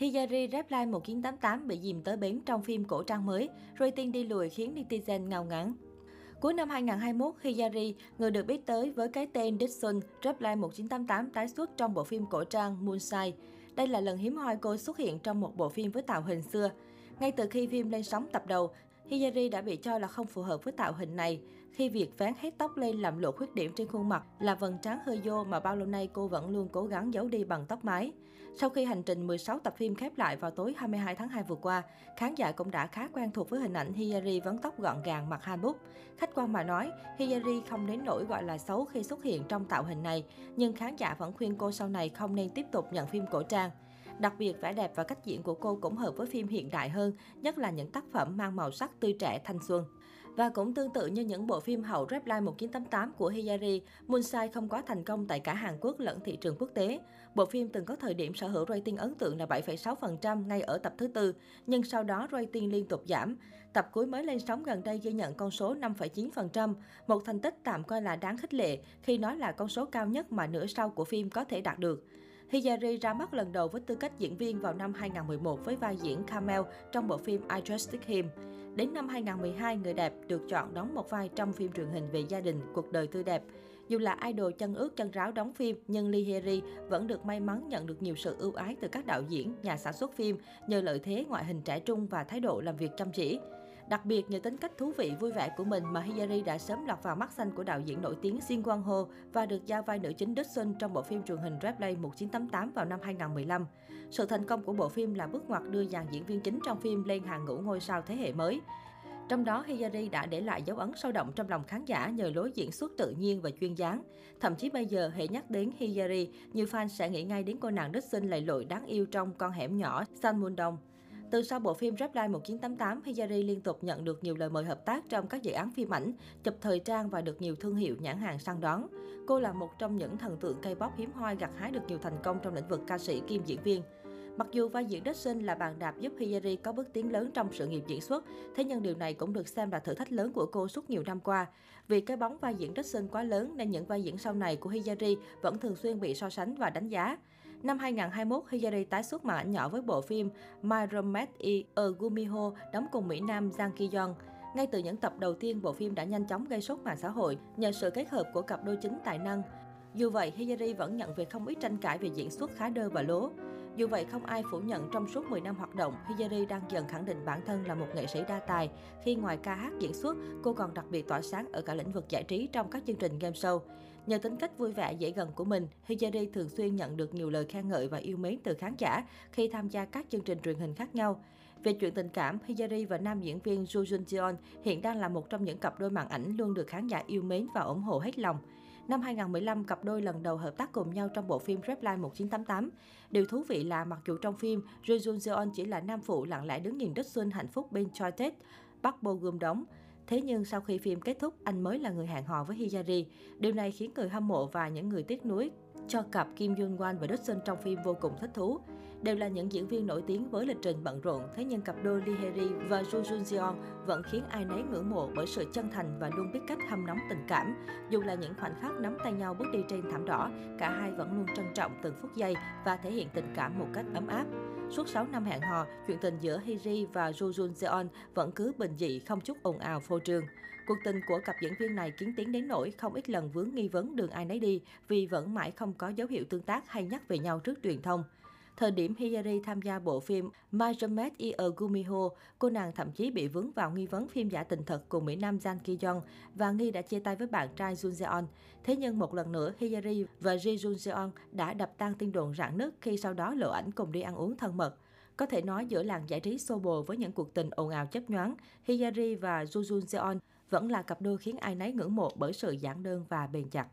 Hiyari Reply 1988 bị dìm tới bến trong phim cổ trang mới, rating đi lùi khiến netizen ngao ngán. Cuối năm 2021, Hiyari, người được biết tới với cái tên Dixon, Reply 1988 tái xuất trong bộ phim cổ trang Moonshine. Đây là lần hiếm hoi cô xuất hiện trong một bộ phim với tạo hình xưa. Ngay từ khi phim lên sóng tập đầu, Hiyari đã bị cho là không phù hợp với tạo hình này, khi việc vén hết tóc lên làm lộ khuyết điểm trên khuôn mặt là vầng trán hơi vô mà bao lâu nay cô vẫn luôn cố gắng giấu đi bằng tóc mái. Sau khi hành trình 16 tập phim khép lại vào tối 22 tháng 2 vừa qua, khán giả cũng đã khá quen thuộc với hình ảnh Hiyari vấn tóc gọn gàng mặc hanbok. Khách quan mà nói, Hiyari không đến nỗi gọi là xấu khi xuất hiện trong tạo hình này, nhưng khán giả vẫn khuyên cô sau này không nên tiếp tục nhận phim cổ trang. Đặc biệt, vẻ đẹp và cách diễn của cô cũng hợp với phim hiện đại hơn, nhất là những tác phẩm mang màu sắc tươi trẻ thanh xuân. Và cũng tương tự như những bộ phim hậu Reply 1988 của Hiyari, Moonshine không quá thành công tại cả Hàn Quốc lẫn thị trường quốc tế. Bộ phim từng có thời điểm sở hữu rating ấn tượng là 7,6% ngay ở tập thứ tư, nhưng sau đó rating liên tục giảm. Tập cuối mới lên sóng gần đây ghi nhận con số 5,9%, một thành tích tạm coi là đáng khích lệ khi nó là con số cao nhất mà nửa sau của phim có thể đạt được. Hiyari ra mắt lần đầu với tư cách diễn viên vào năm 2011 với vai diễn Camel trong bộ phim I Just Stick Him. Đến năm 2012, người đẹp được chọn đóng một vai trong phim truyền hình về gia đình, cuộc đời tươi đẹp. Dù là idol chân ướt chân ráo đóng phim, nhưng Lee Hiri vẫn được may mắn nhận được nhiều sự ưu ái từ các đạo diễn, nhà sản xuất phim nhờ lợi thế ngoại hình trẻ trung và thái độ làm việc chăm chỉ. Đặc biệt nhờ tính cách thú vị vui vẻ của mình mà Hiyari đã sớm lọt vào mắt xanh của đạo diễn nổi tiếng Shin Kwang Ho và được giao vai nữ chính Dixon trong bộ phim truyền hình Replay 1988 vào năm 2015. Sự thành công của bộ phim là bước ngoặt đưa dàn diễn viên chính trong phim lên hàng ngũ ngôi sao thế hệ mới. Trong đó, Hiyari đã để lại dấu ấn sâu đậm trong lòng khán giả nhờ lối diễn xuất tự nhiên và chuyên dáng. Thậm chí bây giờ, hệ nhắc đến Hiyari, nhiều fan sẽ nghĩ ngay đến cô nàng Dixon lầy lội đáng yêu trong con hẻm nhỏ San Mundong. Từ sau bộ phim Reply 1988, Hiyari liên tục nhận được nhiều lời mời hợp tác trong các dự án phim ảnh, chụp thời trang và được nhiều thương hiệu nhãn hàng săn đón. Cô là một trong những thần tượng K-pop hiếm hoi gặt hái được nhiều thành công trong lĩnh vực ca sĩ kim diễn viên. Mặc dù vai diễn đất sinh là bàn đạp giúp Hiyari có bước tiến lớn trong sự nghiệp diễn xuất, thế nhưng điều này cũng được xem là thử thách lớn của cô suốt nhiều năm qua. Vì cái bóng vai diễn đất sinh quá lớn nên những vai diễn sau này của Hiyari vẫn thường xuyên bị so sánh và đánh giá. Năm 2021, Hiyari tái xuất màn ảnh nhỏ với bộ phim My Roommate is a Gumiho đóng cùng Mỹ Nam Jang Ki Yong. Ngay từ những tập đầu tiên, bộ phim đã nhanh chóng gây sốt mạng xã hội nhờ sự kết hợp của cặp đôi chính tài năng. Dù vậy, Hiyari vẫn nhận về không ít tranh cãi về diễn xuất khá đơ và lố. Dù vậy, không ai phủ nhận trong suốt 10 năm hoạt động, Hiyari đang dần khẳng định bản thân là một nghệ sĩ đa tài, khi ngoài ca hát diễn xuất, cô còn đặc biệt tỏa sáng ở cả lĩnh vực giải trí trong các chương trình game show. Nhờ tính cách vui vẻ dễ gần của mình, Hiyari thường xuyên nhận được nhiều lời khen ngợi và yêu mến từ khán giả khi tham gia các chương trình truyền hình khác nhau. Về chuyện tình cảm, Hiyari và nam diễn viên Joo Jun Jeon hiện đang là một trong những cặp đôi màn ảnh luôn được khán giả yêu mến và ủng hộ hết lòng. Năm 2015, cặp đôi lần đầu hợp tác cùng nhau trong bộ phim Reply 1988. Điều thú vị là mặc dù trong phim, Ri Jun Jeon chỉ là nam phụ lặng lẽ đứng nhìn Đức xuân hạnh phúc bên choi Tết, Park Bo Gum đóng. Thế nhưng sau khi phim kết thúc, anh mới là người hẹn hò với Hiyari. Điều này khiến người hâm mộ và những người tiếc nuối cho cặp Kim Yoon Wan và Dustin trong phim vô cùng thích thú. Đều là những diễn viên nổi tiếng với lịch trình bận rộn, thế nhưng cặp đôi Lee Heri và Jo Jun Jeon vẫn khiến ai nấy ngưỡng mộ bởi sự chân thành và luôn biết cách hâm nóng tình cảm. Dù là những khoảnh khắc nắm tay nhau bước đi trên thảm đỏ, cả hai vẫn luôn trân trọng từng phút giây và thể hiện tình cảm một cách ấm áp. Suốt 6 năm hẹn hò, chuyện tình giữa Hiri và Jo Jun Jeon vẫn cứ bình dị, không chút ồn ào phô trương. Cuộc tình của cặp diễn viên này kiến tiến đến nỗi không ít lần vướng nghi vấn đường ai nấy đi vì vẫn mãi không có dấu hiệu tương tác hay nhắc về nhau trước truyền thông. Thời điểm Hiyari tham gia bộ phim My Jamet Gumiho, cô nàng thậm chí bị vướng vào nghi vấn phim giả tình thật cùng Mỹ Nam Jang Ki Yong và nghi đã chia tay với bạn trai Jun Jeon. Thế nhưng một lần nữa, Hiyari và Ji Jun Jeon đã đập tan tin đồn rạn nứt khi sau đó lộ ảnh cùng đi ăn uống thân mật. Có thể nói giữa làng giải trí xô bồ với những cuộc tình ồn ào chấp nhoáng, Hiyari và Jun Jeon vẫn là cặp đôi khiến ai nấy ngưỡng mộ bởi sự giản đơn và bền chặt.